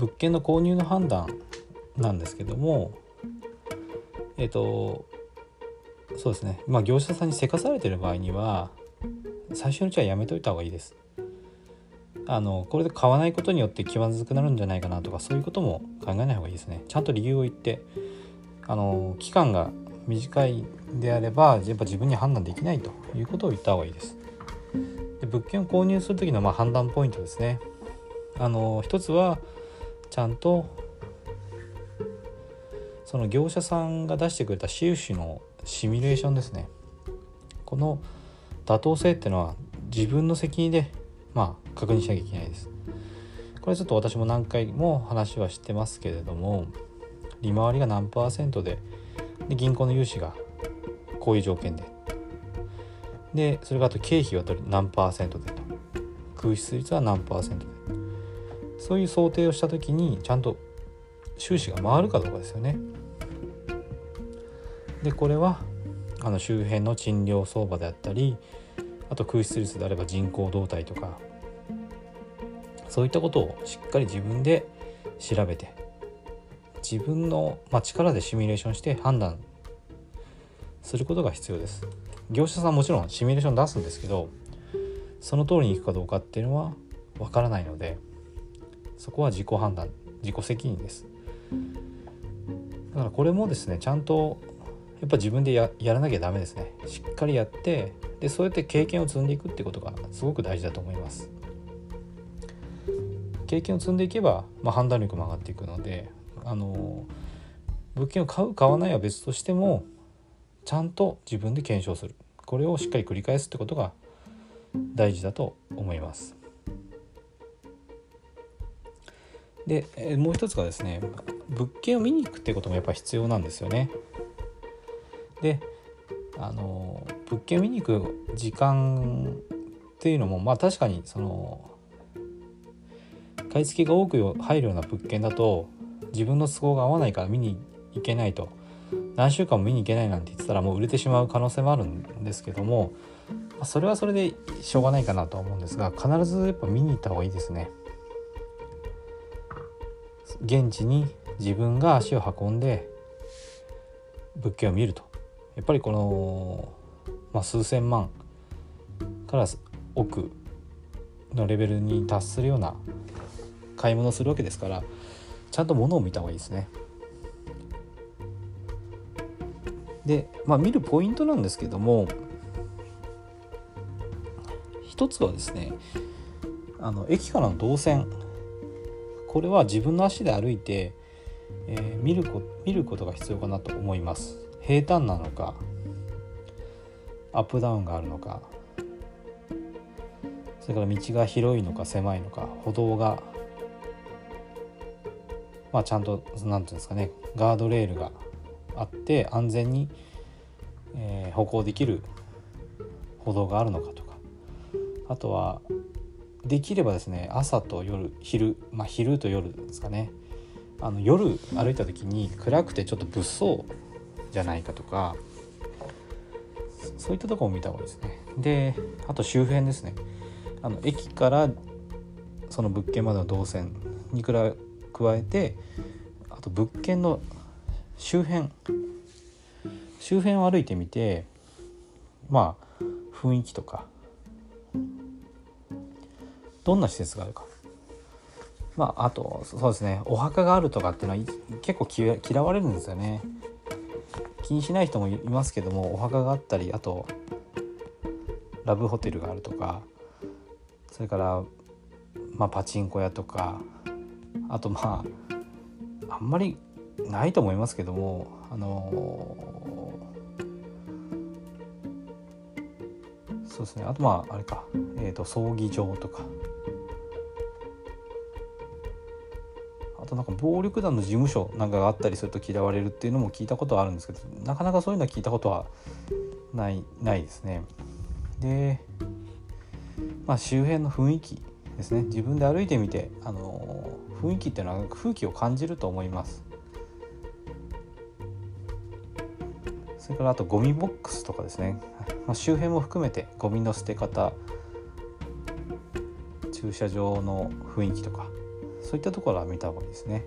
物件の購入の判断なんですけどもえっ、とそうですね。まあ業者さんにせかされてる場合には最初のうちはやめといた方がいいです。あのこれで買わないことによって気まずくなるんじゃないかなとかそういうことも考えない方がいいですね。ちゃんと理由を言ってあの期間が短いであればやっぱ自分に判断できないということを言った方がいいです。で物件を購入する時のまあ判断ポイントですね。あの一つはちゃんとその業者さんが出してくれた収支のシミュレーションですね。この妥当性っていうのは自分の責任でまあ確認しなきゃいけないです。これちょっと私も何回も話はしてますけれども利回りが何パーセントでで銀行の融資がこういう条件で。でそれがあと経費は何パーセントでと。空室率は何パーセントで。そういう想定をした時にちゃんと収支が回るかどうかですよね。でこれはあの周辺の賃料相場であったりあと空室率であれば人口動態とかそういったことをしっかり自分で調べて自分の、まあ、力でシミュレーションして判断することが必要です。業者さんもちろんシミュレーション出すんですけどその通りにいくかどうかっていうのはわからないのでそこは自己判断自己責任です。だからこれもですねちゃんとやっぱ自分でややらなきゃダメですね。しっかりやってでそうやって経験を積んでいくってことがすごく大事だと思います。経験を積んでいけば、まあ、判断力も上がっていくのであの物件を買う買わないは別としてもちゃんと自分で検証する。これをしっかり繰り返すってことが大事だと思います。でもう一つがですね物件を見に行くっていうこともやっぱ必要なんですよねであの物件を見に行く時間っていうのもまあ確かにその買い付けが多く入るような物件だと自分の都合が合わないから見に行けないと何週間も見に行けないなんて言ってたらもう売れてしまう可能性もあるんですけどもそれはそれでしょうがないかなとは思うんですが必ずやっぱ見に行った方がいいですね。現地に自分が足を運んで物件を見るとやっぱりこの、まあ、数千万から億のレベルに達するような買い物するわけですからちゃんと物を見た方がいいですね。で、まあ、見るポイントなんですけども一つはですねあの駅からの動線これは自分の足で歩いて、えー、見るこ見ることが必要かなと思います。平坦なのかアップダウンがあるのかそれから道が広いのか狭いのか歩道がまあ、ちゃんと何て言うんですかねガードレールがあって安全に、えー、歩行できる歩道があるのかとかあとはできればですね朝と夜昼まあ昼と夜ですかね。あの夜歩いた時に暗くてちょっと物騒じゃないかとかそういったとこも見た方がいいですね。であと周辺ですね。あの駅からその物件までの動線に加えてあと物件の周辺周辺を歩いてみてまあ雰囲気とかどんな施設があるか。まああとそうですね。お墓があるとかっていうのは結構嫌われるんですよね。気にしない人もいますけどもお墓があったりあとラブホテルがあるとかそれからまあパチンコ屋とかあとまああんまりないと思いますけどもあのー、そうですね。あとまああれか、えーと、葬儀場とか。となんか暴力団の事務所なんかがあったりすると嫌われるっていうのも聞いたことはあるんですけどなかなかそういうのは聞いたことはないないですね。で、まあ、周辺の雰囲気ですね自分で歩いてみて、あの、雰囲気っていうのは空気を感じると思います。それからあとゴミボックスとかですね、まあ、周辺も含めてゴミの捨て方駐車場の雰囲気とかそういったところは見た方がいいですね。